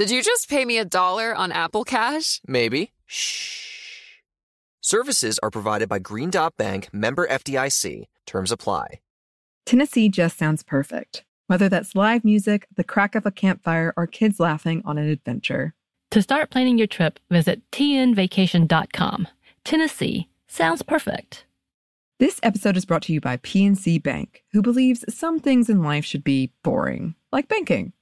Did you just pay me a dollar on Apple Cash? Maybe. Shh. Services are provided by Green Dot Bank, member FDIC. Terms apply. Tennessee just sounds perfect. Whether that's live music, the crack of a campfire, or kids laughing on an adventure. To start planning your trip, visit tnvacation.com. Tennessee sounds perfect. This episode is brought to you by PNC Bank, who believes some things in life should be boring, like banking.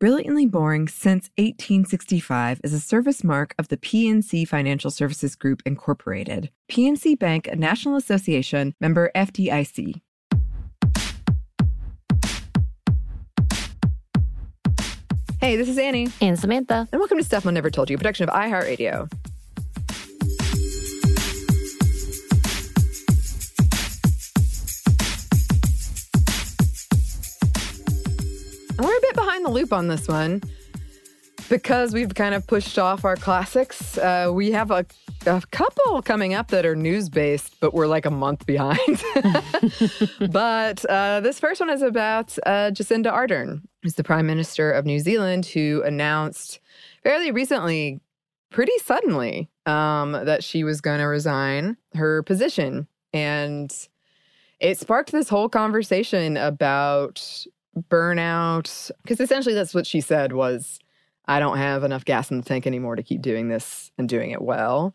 Brilliantly Boring Since 1865 is a service mark of the PNC Financial Services Group, Incorporated. PNC Bank, a National Association, member FDIC. Hey, this is Annie, And Samantha. and welcome to Stuff Mom Never Told You, a production of iHeartRadio. Behind the loop on this one because we've kind of pushed off our classics. Uh, we have a, a couple coming up that are news based, but we're like a month behind. but uh, this first one is about uh, Jacinda Ardern, who's the Prime Minister of New Zealand, who announced fairly recently, pretty suddenly, um, that she was going to resign her position. And it sparked this whole conversation about burnout because essentially that's what she said was i don't have enough gas in the tank anymore to keep doing this and doing it well.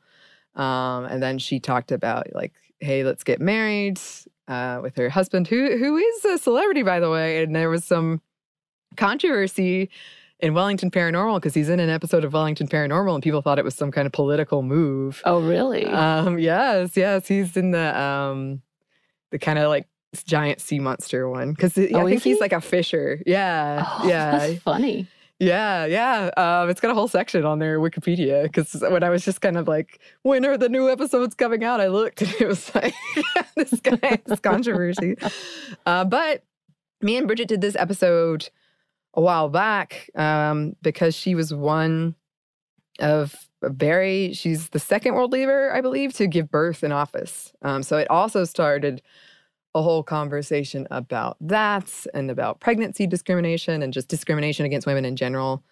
Um, and then she talked about like hey let's get married uh, with her husband who who is a celebrity by the way. And there was some controversy in wellington paranormal because he's in an episode of wellington paranormal and people thought it was some kind of political move. Oh, really? um, yes, yes, he's in the um, the kind of like giant sea monster one because I Oh, think is he's he? like a fisher. Yeah, oh, yeah, That's funny. yeah, yeah. Um, it's got a whole section on their Wikipedia because when I was just kind of like, when are the new episodes coming out? I looked and it was like this guy's controversy. Uh, but me and Bridget did this episode a while back um, because she was one of very she's the second world leader i believe to give birth in office um, so it also started a whole conversation about that and about pregnancy discrimination and just discrimination against women in general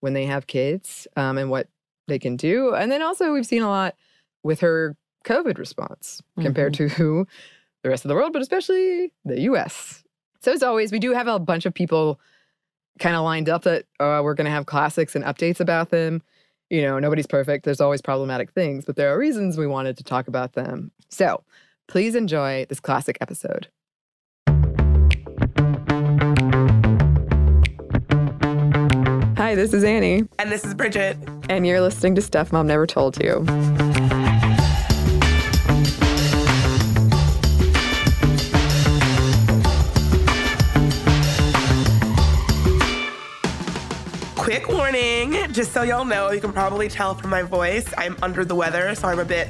when they have kids um, and what they can do and then also we've seen a lot with her covid response compared to the rest of the world but especially the us so as always we do have a bunch of people kind of lined up that uh, we're going to have classics and updates about them you know, nobody's perfect. There's always problematic things, but there are reasons we wanted to talk about them. So please enjoy this classic episode. Hi, this is Annie, And this is Bridget. and you're listening to Stuff Mom Never Told You. Quick warning, just so y'all know, you can probably tell from my voice, I'm under the weather, so I'm a bit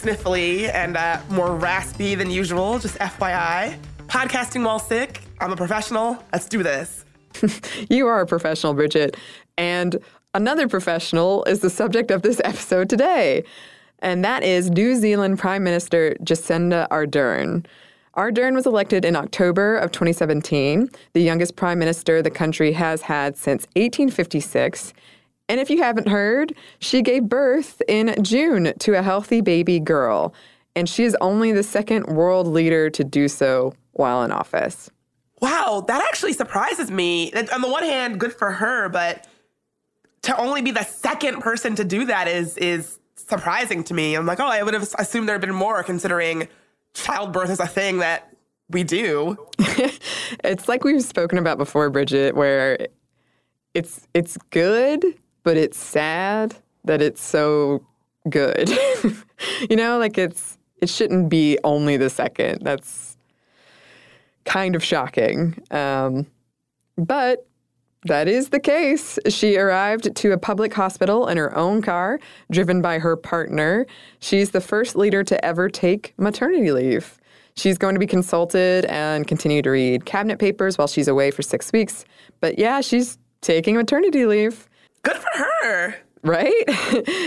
sniffly and uh, more raspy than usual, just FYI. Podcasting while sick, I'm a professional. Let's do this. You are a professional, Bridget. And another professional is the subject of this episode today. And that is New Zealand Prime Minister Jacinda Ardern. Ardern was elected in October of 2017, the youngest prime minister the country has had since 1856. And if you haven't heard, she gave birth in June to a healthy baby girl. And she is only the second world leader to do so while in office. Wow, that actually surprises me. On the one hand, good for her, but to only be the second person to do that is is surprising to me. I'm like, oh, I would have assumed there had been more, considering childbirth is a thing that we do. it's like we've spoken about before, Bridget, where it's it's good, but it's sad that it's so good. you know, like it's it shouldn't be only the second. That's kind of shocking. Um, but that is the case. She arrived to a public hospital in her own car, driven by her partner. She's the first leader to ever take maternity leave. She's going to be consulted and continue to read cabinet papers while she's away for six weeks. But yeah, she's taking maternity leave. Good for her. Right?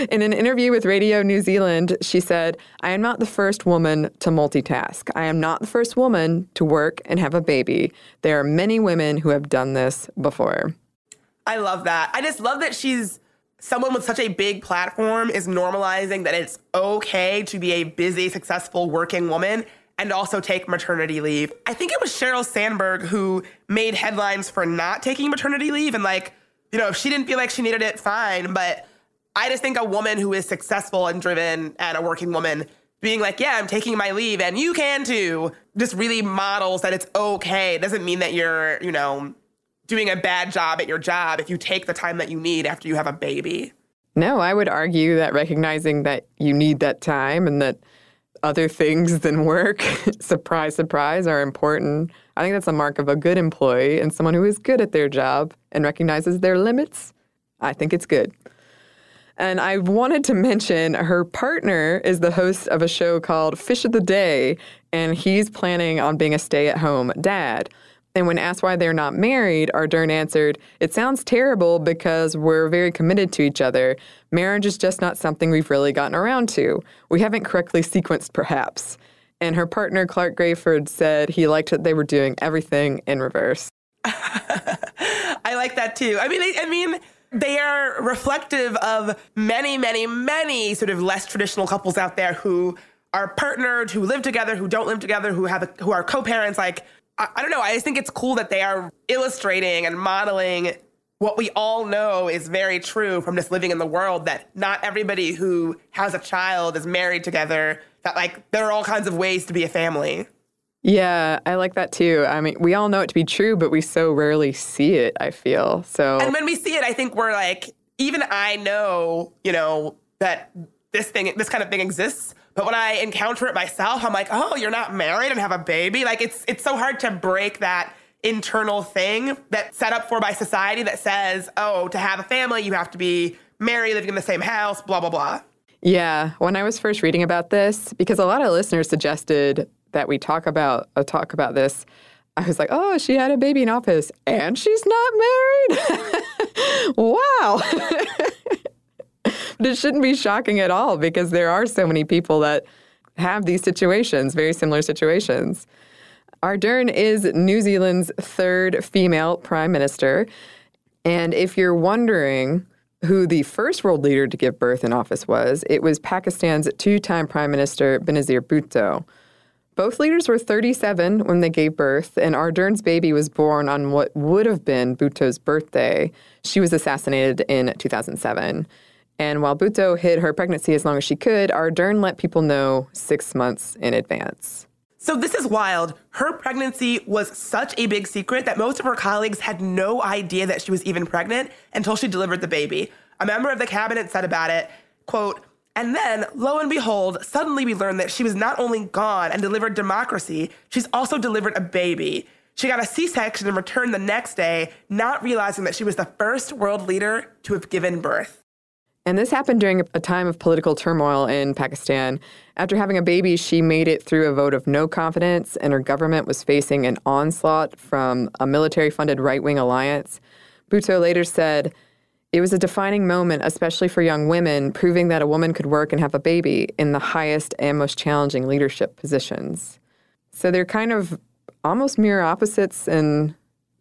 In an interview with Radio New Zealand, she said, I am not the first woman to multitask. I am not the first woman to work and have a baby. There are many women who have done this before. I love that. I just love that she's someone with such a big platform is normalizing that it's okay to be a busy, successful working woman and also take maternity leave. I think it was Sheryl Sandberg who made headlines for not taking maternity leave and like you know, if she didn't feel like she needed it, fine. But I just think a woman who is successful and driven and a working woman being like, yeah, I'm taking my leave and you can too, just really models that it's okay. It doesn't mean that you're, you know, doing a bad job at your job if you take the time that you need after you have a baby. No, I would argue that recognizing that you need that time and that other things than work, surprise, surprise, are important. I think that's a mark of a good employee and someone who is good at their job and recognizes their limits. I think it's good. And I wanted to mention her partner is the host of a show called Fish of the Day, and he's planning on being a stay at home dad. And when asked why they're not married, Ardern answered, It sounds terrible because we're very committed to each other. Marriage is just not something we've really gotten around to. We haven't correctly sequenced, perhaps. And her partner, Clarke Gayford, said he liked that they were doing everything in reverse. I like that too. I mean, I, I mean, they are reflective of many, many, many sort of less traditional couples out there who are partnered, who live together, who don't live together, who have a, who are co-parents. Like I, I don't know. I just think it's cool that they are illustrating and modeling what we all know is very true from just living in the world that not everybody who has a child is married together, that like there are all kinds of ways to be a family. Yeah, I like that too. I mean, we all know it to be true, but we so rarely see it, I feel. So And when we see it, I think we're like, even I know, you know, that this thing this kind of thing exists. But when I encounter it myself, I'm like, oh, you're not married and have a baby. Like it's it's so hard to break that internal thing that's set up for by society that says, oh, to have a family, you have to be married, living in the same house, blah blah blah. Yeah, when I was first reading about this, because a lot of listeners suggested that we talk about uh, talk about this, I was like, oh, she had a baby in office and she's not married. wow. it shouldn't be shocking at all because there are so many people that have these situations, very similar situations. Ardern is New Zealand's third female prime minister. And if you're wondering who the first world leader to give birth in office was, it was Pakistan's two time prime minister Benazir Bhutto. Both leaders were 37 when they gave birth, and Ardern's baby was born on what would have been Bhutto's birthday. She was assassinated in 2007. And while Bhutto hid her pregnancy as long as she could, Ardern let people know six months in advance. So this is wild. Her pregnancy was such a big secret that most of her colleagues had no idea that she was even pregnant until she delivered the baby. A member of the cabinet said about it, quote, and then, lo and behold, suddenly we learned that she was not only gone and delivered democracy, she's also delivered a baby. She got a C section and returned the next day, not realizing that she was the first world leader to have given birth. And this happened during a time of political turmoil in Pakistan. After having a baby, she made it through a vote of no confidence, and her government was facing an onslaught from a military funded right wing alliance. Bhutto later said, It was a defining moment, especially for young women, proving that a woman could work and have a baby in the highest and most challenging leadership positions. So they're kind of almost mirror opposites in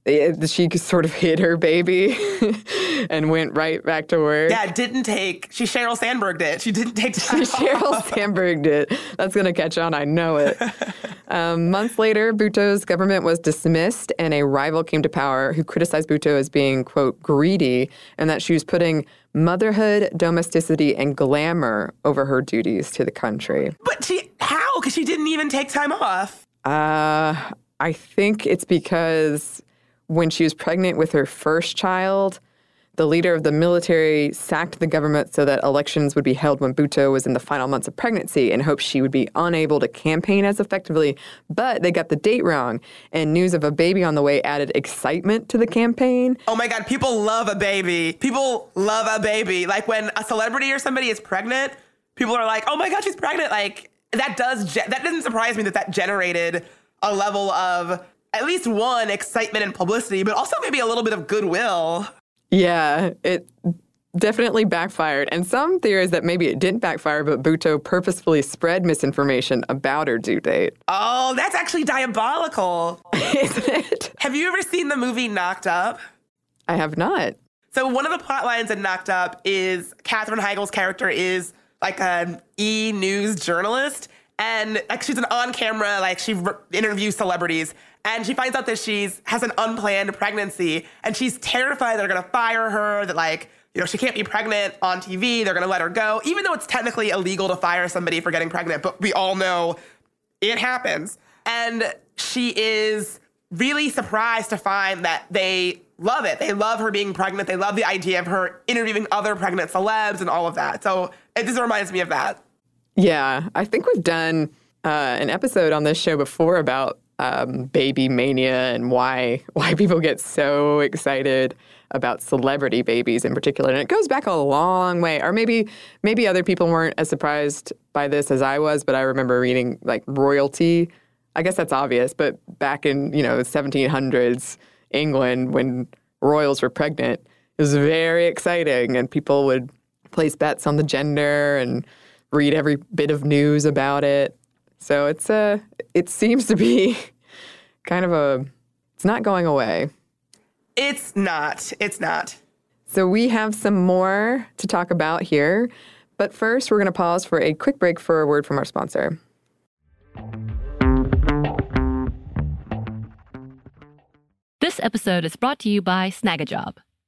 she sort of hid her baby and went right back to work. Yeah, didn't take. She Sheryl Sandberg did. She didn't take time. Sheryl Sandberg did. That's going to catch on. I know it. um, months later, Bhutto's government was dismissed, and a rival came to power who criticized Bhutto as being quote greedy and that she was putting motherhood, domesticity, and glamour over her duties to the country. But she how? Because she didn't even take time off. Uh, I think it's because when she was pregnant with her first child, the leader of the military sacked the government so that elections would be held when Bhutto was in the final months of pregnancy in hopes she would be unable to campaign as effectively. But they got the date wrong, and news of a baby on the way added excitement to the campaign. Oh my God, people love a baby. People love a baby. Like when a celebrity or somebody is pregnant, people are like, oh my God, she's pregnant. Like that does, ge- that doesn't surprise me that that generated a level of at least one excitement and publicity, but also maybe a little bit of goodwill. Yeah, it definitely backfired. And some theories that maybe it didn't backfire, but Bhutto purposefully spread misinformation about her due date. Oh, that's actually diabolical. Isn't it? Have you ever seen the movie Knocked Up? I have not. So one of the plot lines in Knocked Up is Katherine Heigl's character is like an e news journalist, and like she's an on camera like she r- interviews celebrities, and she finds out that she's has an unplanned pregnancy, and she's terrified they're gonna fire her, that like you know she can't be pregnant on TV, they're gonna let her go, even though it's technically illegal to fire somebody for getting pregnant, but we all know it happens. And she is really surprised to find that they love it. They love her being pregnant. They love the idea of her interviewing other pregnant celebs and all of that. So it just reminds me of that. Yeah, I think we've done uh, an episode on this show before about um, baby mania and why why people get so excited about celebrity babies in particular. And it goes back a long way. Or maybe maybe other people weren't as surprised by this as I was, but I remember reading like royalty. I guess that's obvious, but back in you know 1700s England when royals were pregnant, it was very exciting, and people would place bets on the gender and read every bit of news about it. So it's a, it seems to be kind of a, it's not going away. It's not. It's not. So we have some more to talk about here. But first, we're going to pause for a quick break for a word from our sponsor. This episode is brought to you by Snagajob.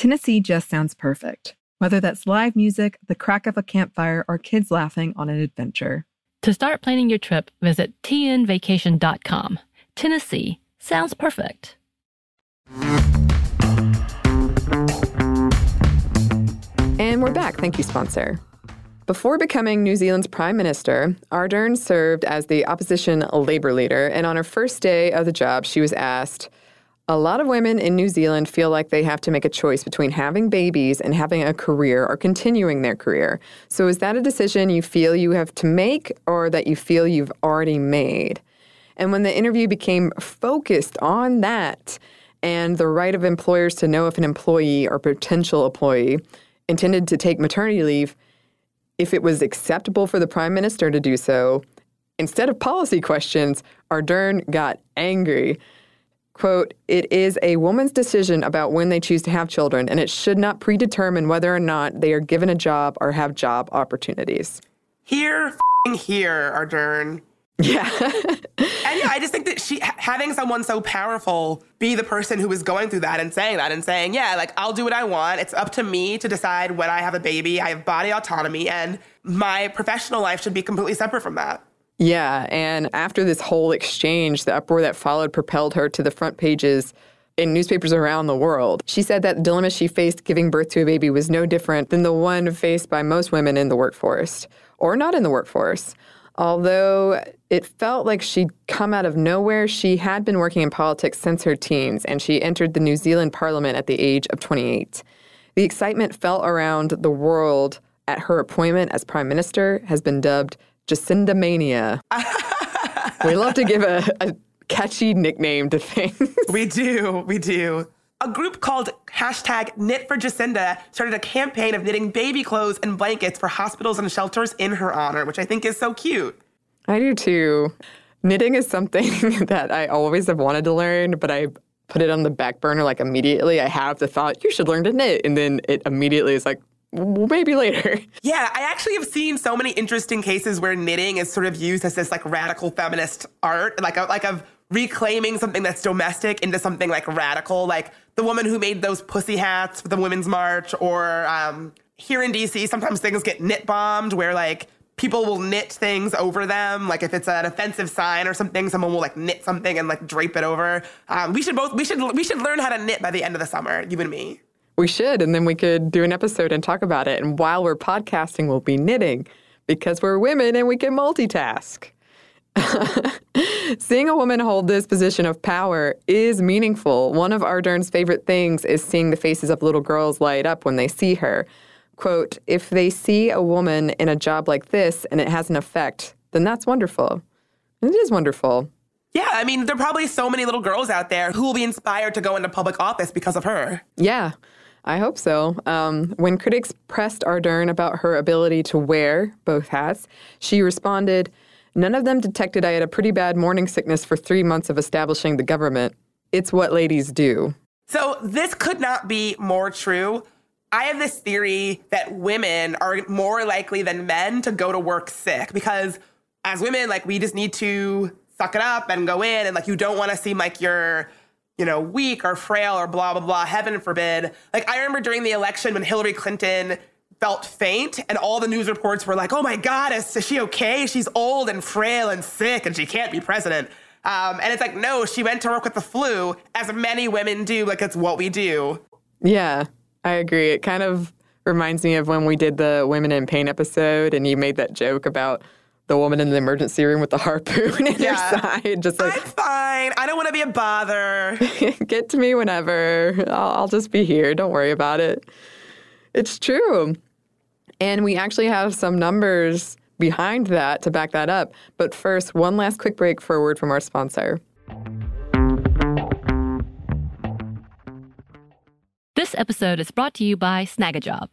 Tennessee just sounds perfect. Whether that's live music, the crack of a campfire, or kids laughing on an adventure. To start planning your trip, visit tnvacation.com. Tennessee sounds perfect. And we're back. Thank you, sponsor. Before becoming New Zealand's Prime Minister, Ardern served as the opposition Labour leader. And on her first day of the job, she was asked A lot of women in New Zealand feel like they have to make a choice between having babies and having a career or continuing their career. So is that a decision you feel you have to make or that you feel you've already made? And when the interview became focused on that and the right of employers to know if an employee or potential employee intended to take maternity leave, if it was acceptable for the prime minister to do so, instead of policy questions, Ardern got angry. Quote, it is a woman's decision about when they choose to have children, and it should not predetermine whether or not they are given a job or have job opportunities. Here, f***ing here, Ardern. Yeah. and yeah, I just think that she having someone so powerful be the person who is going through that and saying that and saying, yeah, like I'll do what I want. It's up to me to decide when I have a baby. I have body autonomy, and my professional life should be completely separate from that. Yeah, and after this whole exchange, the uproar that followed propelled her to the front pages in newspapers around the world. She said that the dilemma she faced giving birth to a baby was no different than the one faced by most women in the workforce or not in the workforce. Although it felt like she'd come out of nowhere, she had been working in politics since her teens, and she entered the New Zealand parliament at the age of 28. The excitement felt around the world at her appointment as prime minister has been dubbed Jacinda Mania. we love to give a, a catchy nickname to things. We do, we do. A group called hashtag Knit for Jacinda started a campaign of knitting baby clothes and blankets for hospitals and shelters in her honor, which I think is so cute. I do too. Knitting is something that I always have wanted to learn, but I put it on the back burner like immediately. I have the thought, you should learn to knit. And then it immediately is like, maybe later. Yeah, I actually have seen so many interesting cases where knitting is sort of used as this like radical feminist art, like a, like of reclaiming something that's domestic into something like radical, like the woman who made those pussy hats for the Women's March, or um, here in DC, sometimes things get knit bombed where like people will knit things over them. Like if it's an offensive sign or something, someone will like knit something and like drape it over. Um, we should both we should we should learn how to knit by the end of the summer, you and me. We should, and then we could do an episode and talk about it. And while we're podcasting, we'll be knitting because we're women and we can multitask. seeing a woman hold this position of power is meaningful. One of Ardern's favorite things is seeing the faces of little girls light up when they see her. Quote, if they see a woman in a job like this and it has an effect, then that's wonderful. It is wonderful. Yeah, I mean, there are probably so many little girls out there who will be inspired to go into public office because of her. Yeah, I hope so. Um, when critics pressed Ardern about her ability to wear both hats, she responded, None of them detected I had a pretty bad morning sickness for three months of establishing the government. It's what ladies do. So this could not be more true. I have this theory that women are more likely than men to go to work sick because as women, like we just need to suck it up and go in and like you don't want to seem like you're you know, weak or frail or blah, blah, blah, heaven forbid. Like, I remember during the election when Hillary Clinton felt faint and all the news reports were like, oh my God, is, is she okay? She's old and frail and sick and she can't be president. Um, and it's like, no, she went to work with the flu, as many women do. Like, it's what we do. Yeah, I agree. It kind of reminds me of when we did the Women in Pain episode and you made that joke about the woman in the emergency room with the harpoon in yeah. her side. Just like, I'm fine. I don't want to be a bother. Get to me whenever. I'll, I'll just be here. Don't worry about it. It's true. And we actually have some numbers behind that to back that up. But first, one last quick break for a word from our sponsor. This episode is brought to you by Snagajob.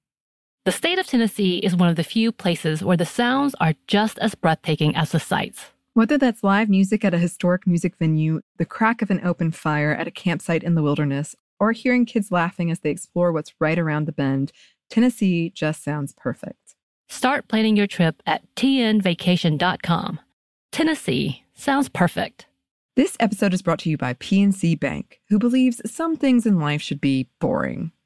The state of Tennessee is one of the few places where the sounds are just as breathtaking as the sights. Whether that's live music at a historic music venue, the crack of an open fire at a campsite in the wilderness, or hearing kids laughing as they explore what's right around the bend, Tennessee just sounds perfect. Start planning your trip at tnvacation.com. Tennessee sounds perfect. This episode is brought to you by PNC Bank, who believes some things in life should be boring,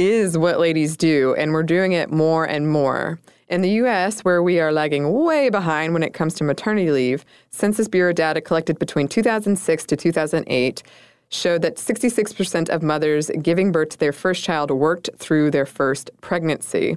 is what ladies do, and we're doing it more and more. In the US, where we are lagging way behind when it comes to maternity leave, Census Bureau data collected between 2006 to 2008 showed that 66% of mothers giving birth to their first child worked through their first pregnancy.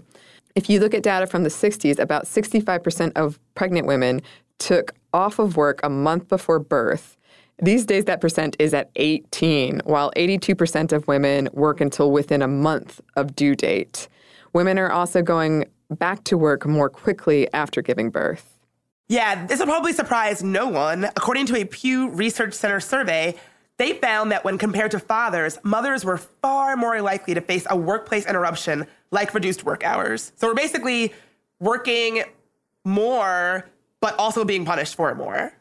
If you look at data from the 60s, about 65% of pregnant women took off of work a month before birth. These days, that percent is at 18, while 82% of women work until within a month of due date. Women are also going back to work more quickly after giving birth. Yeah, this will probably surprise no one. According to a Pew Research Center survey, they found that when compared to fathers, mothers were far more likely to face a workplace interruption like reduced work hours. So we're basically working more, but also being punished for it more.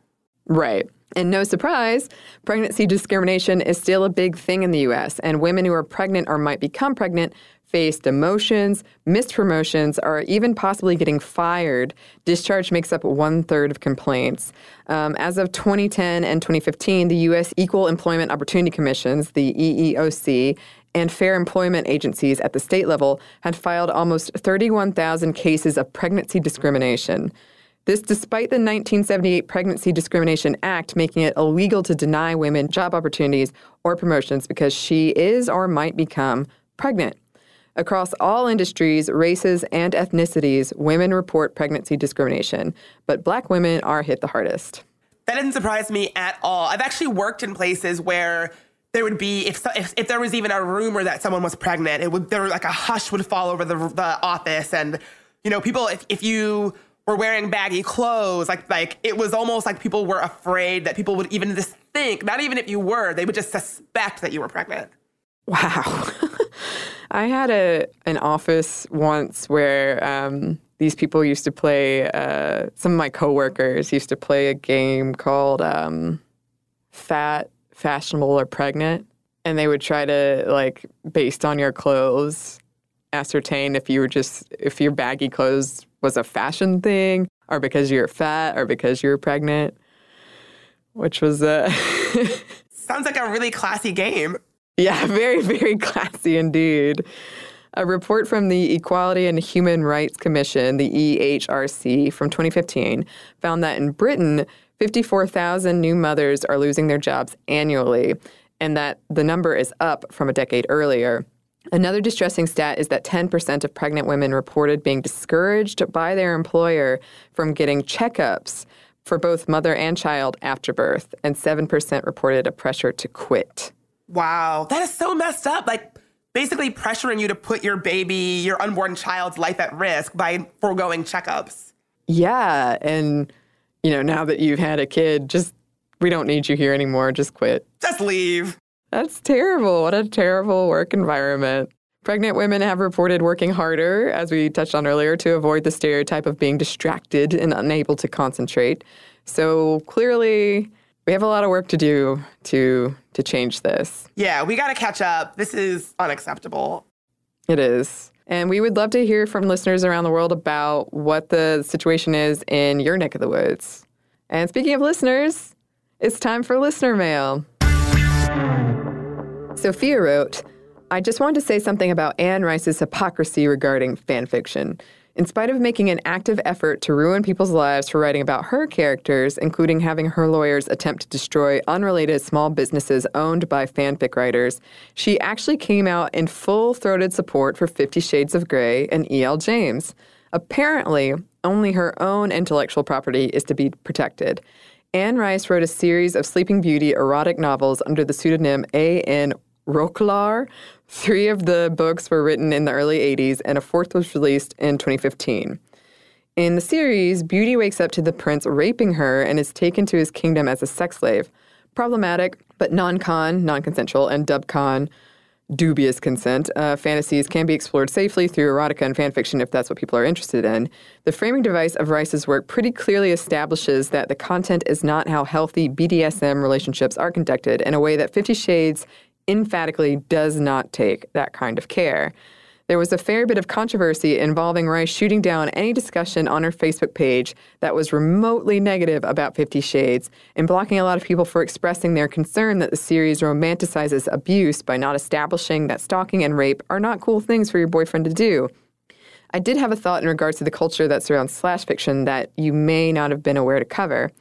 Right. And no surprise, pregnancy discrimination is still a big thing in the US, and women who are pregnant or might become pregnant face demotions, missed promotions, or even possibly getting fired. Discharge makes up one third of complaints. Um, as of 2010 and 2015, the U.S. Equal Employment Opportunity Commissions, the EEOC, and fair employment agencies at the state level had filed almost 31,000 cases of pregnancy discrimination. This despite the 1978 Pregnancy Discrimination Act making it illegal to deny women job opportunities or promotions because she is or might become pregnant. Across all industries, races, and ethnicities, women report pregnancy discrimination, but black women are hit the hardest. That didn't surprise me at all. I've actually worked in places where there would be if, if, if there was even a rumor that someone was pregnant, it would there like a hush would fall over the the office, and you know people if if you were wearing baggy clothes, like like it was almost like people were afraid that people would even just think, not even if you were, they would just suspect that you were pregnant. Wow. I had a an office once where um, these people used to play. Uh, some of my coworkers used to play a game called um, Fat, Fashionable, or Pregnant, and they would try to like based on your clothes ascertain if you were just if your baggy clothes was a fashion thing or because you're fat or because you're pregnant which was uh sounds like a really classy game yeah, very, very classy indeed. A report from the Equality and Human Rights Commission, the EHRC, from 2015 found that in Britain, 54,000 new mothers are losing their jobs annually, and that the number is up from a decade earlier. Another distressing stat is that 10% of pregnant women reported being discouraged by their employer from getting checkups for both mother and child after birth, and 7% reported a pressure to quit. Wow, that is so messed up. Like basically pressuring you to put your baby, your unborn child's life at risk by foregoing checkups. Yeah, and you know, now that you've had a kid, just we don't need you here anymore. Just quit. Just leave. That's terrible. What a terrible work environment. Pregnant women have reported working harder, as we touched on earlier, to avoid the stereotype of being distracted and unable to concentrate. So clearly, we have a lot of work to do to to change this. Yeah, we got to catch up. This is unacceptable. It is. And we would love to hear from listeners around the world about what the situation is in your neck of the woods. And speaking of listeners, it's time for listener mail. Sophia wrote, I just want to say something about Anne Rice's hypocrisy regarding fan fiction. In spite of making an active effort to ruin people's lives for writing about her characters, including having her lawyers attempt to destroy unrelated small businesses owned by fanfic writers, she actually came out in full throated support for Fifty Shades of Grey and E.L. James. Apparently, only her own intellectual property is to be protected. Anne Rice wrote a series of Sleeping Beauty erotic novels under the pseudonym A.N. Roquelaure. Three of the books were written in the early 80s, and a fourth was released in 2015. In the series, Beauty wakes up to the prince raping her and is taken to his kingdom as a sex slave. Problematic, but non con, non consensual, and dub con. dubious consent, uh, fantasies can be explored safely through erotica and fanfiction if that's what people are interested in. The framing device of Rice's work pretty clearly establishes that the content is not how healthy BDSM relationships are conducted in a way that Fifty Shades emphatically does not take that kind of care. There was a fair bit of controversy involving Rice shooting down any discussion on her Facebook page that was remotely negative about Fifty Shades and blocking a lot of people for expressing their concern that the series romanticizes abuse by not establishing that stalking and rape are not cool things for your boyfriend to do. I did have a thought in regards to the culture that surrounds slash fiction that you may not have been aware to cover.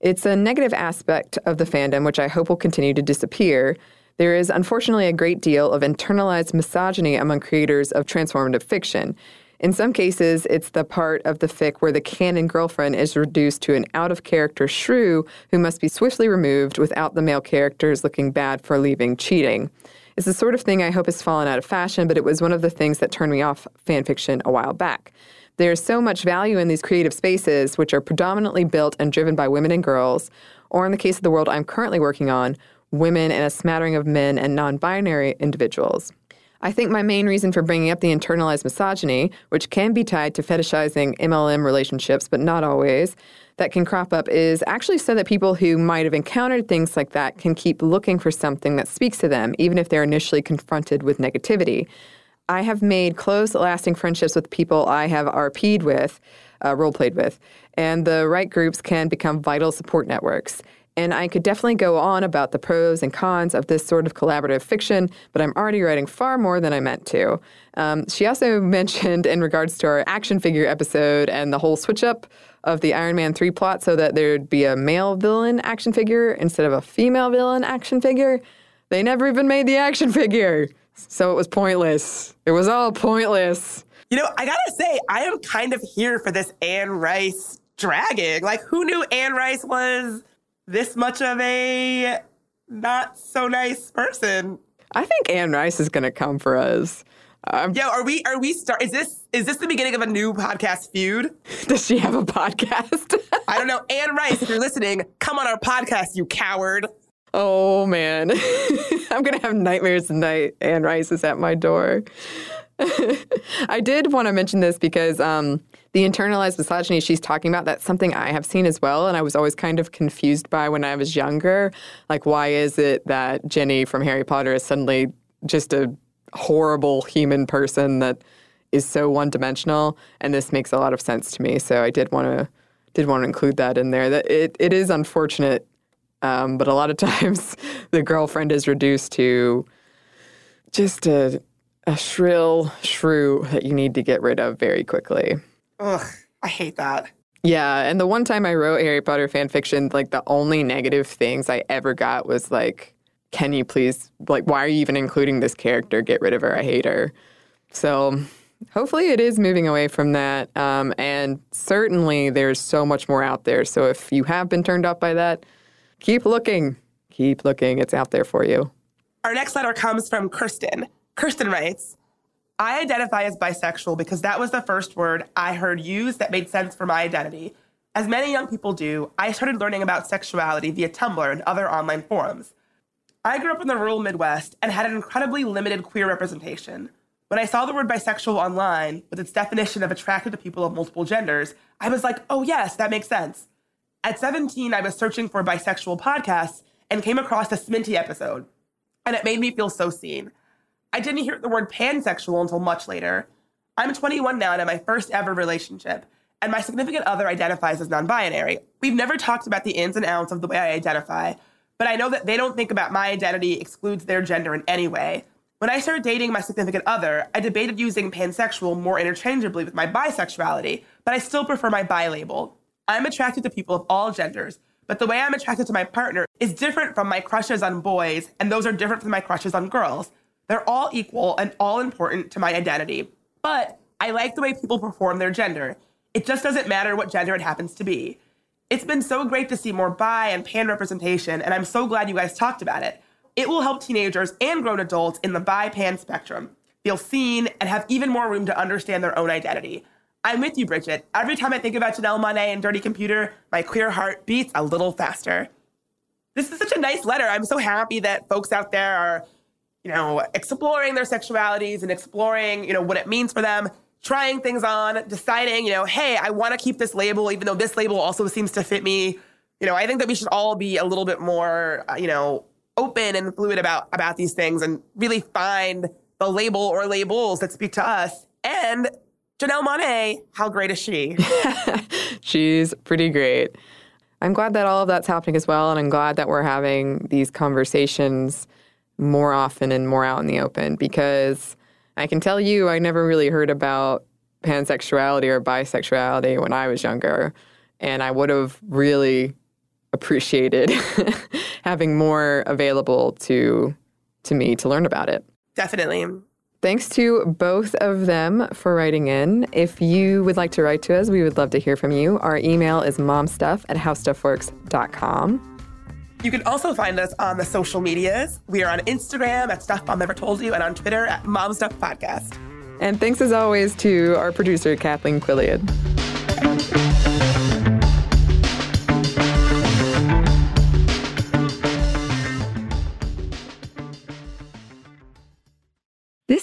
It's a negative aspect of the fandom, which I hope will continue to disappear. There is unfortunately a great deal of internalized misogyny among creators of transformative fiction. In some cases, it's the part of the fic where the canon girlfriend is reduced to an out of character shrew who must be swiftly removed without the male characters looking bad for leaving cheating. It's the sort of thing I hope has fallen out of fashion, but it was one of the things that turned me off fanfiction a while back. There's so much value in these creative spaces, which are predominantly built and driven by women and girls, or in the case of the world I'm currently working on, women and a smattering of men and non binary individuals. I think my main reason for bringing up the internalized misogyny, which can be tied to fetishizing MLM relationships, but not always, that can crop up is actually so that people who might have encountered things like that can keep looking for something that speaks to them, even if they're initially confronted with negativity. I have made close, lasting friendships with people I have RP'd with, uh, role played with, and the right groups can become vital support networks. And I could definitely go on about the pros and cons of this sort of collaborative fiction, but I'm already writing far more than I meant to. Um, she also mentioned, in regards to our action figure episode and the whole switch up of the Iron Man 3 plot, so that there'd be a male villain action figure instead of a female villain action figure. They never even made the action figure. So it was pointless. It was all pointless. You know, I gotta say, I am kind of here for this Anne Rice dragging. Like, who knew Anne Rice was this much of a not so nice person. I think Anne Rice is going to come for us. Um, Yo, are we? Are we start? Is this is this the beginning of a new podcast feud? Does she have a podcast? I don't know. Anne Rice, if you're listening, come on our podcast, you coward. Oh man, I'm gonna have nightmares tonight. Anne Rice is at my door. I did want to mention this because um, the internalized misogyny she's talking about, that's something I have seen as well. And I was always kind of confused by when I was younger. Like, why is it that Ginny from Harry Potter is suddenly just a horrible human person that is so one dimensional? And this makes a lot of sense to me. So I did want to did want to include that in there. That it, it is unfortunate, um, but a lot of times the girlfriend is reduced to just a a shrill shrew that you need to get rid of very quickly. Ugh, I hate that. Yeah, and the one time I wrote Harry Potter fan fiction, like the only negative things I ever got was like, "Can you please like why are you even including this character? Get rid of her. I hate her." So hopefully it is moving away from that. Um, and certainly there's so much more out there. So if you have been turned off by that, keep looking. Keep looking. It's out there for you. Our next letter comes from Kirsten. Kirsten writes, I identify as bisexual because that was the first word I heard used that made sense for my identity. As many young people do, I started learning about sexuality via Tumblr and other online forums. I grew up in the rural Midwest and had an incredibly limited queer representation. When I saw the word bisexual online, with its definition of attracted to people of multiple genders, I was like, oh, yes, that makes sense. At 17, I was searching for bisexual podcasts and came across a Sminty episode, and it made me feel so seen. I didn't hear the word pansexual until much later. I'm 21 now and in my first ever relationship, and my significant other identifies as non binary. We've never talked about the ins and outs of the way I identify, but I know that they don't think about my identity excludes their gender in any way. When I started dating my significant other, I debated using pansexual more interchangeably with my bisexuality, but I still prefer my bi label. I'm attracted to people of all genders, but the way I'm attracted to my partner is different from my crushes on boys, and those are different from my crushes on girls. They're all equal and all important to my identity. But I like the way people perform their gender. It just doesn't matter what gender it happens to be. It's been so great to see more bi and pan representation, and I'm so glad you guys talked about it. It will help teenagers and grown adults in the bi pan spectrum feel seen and have even more room to understand their own identity. I'm with you, Bridget. Every time I think about Janelle Monáe and Dirty Computer, my queer heart beats a little faster. This is such a nice letter. I'm so happy that folks out there are you know, exploring their sexualities and exploring, you know, what it means for them, trying things on, deciding, you know, hey, I want to keep this label, even though this label also seems to fit me. You know, I think that we should all be a little bit more, uh, you know, open and fluid about about these things and really find the label or labels that speak to us. And Janelle Monáe, how great is she? She's pretty great. I'm glad that all of that's happening as well. And I'm glad that we're having these conversations more often and more out in the open because I can tell you, I never really heard about pansexuality or bisexuality when I was younger. And I would have really appreciated having more available to to me to learn about it. Definitely. Thanks to both of them for writing in. If you would like to write to us, we would love to hear from you. Our email is momstuff at howstuffworks.com. You can also find us on the social medias. We are on Instagram at Stuff Mom Never Told You and on Twitter at Mom Stuff Podcast. And thanks as always to our producer, Kathleen Quillian.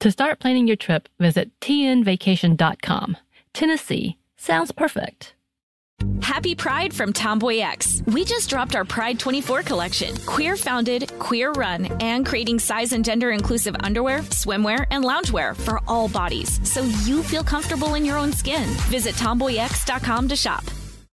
To start planning your trip, visit tnvacation.com. Tennessee sounds perfect. Happy Pride from Tomboy X. We just dropped our Pride 24 collection. Queer founded, queer run, and creating size and gender inclusive underwear, swimwear, and loungewear for all bodies so you feel comfortable in your own skin. Visit tomboyx.com to shop.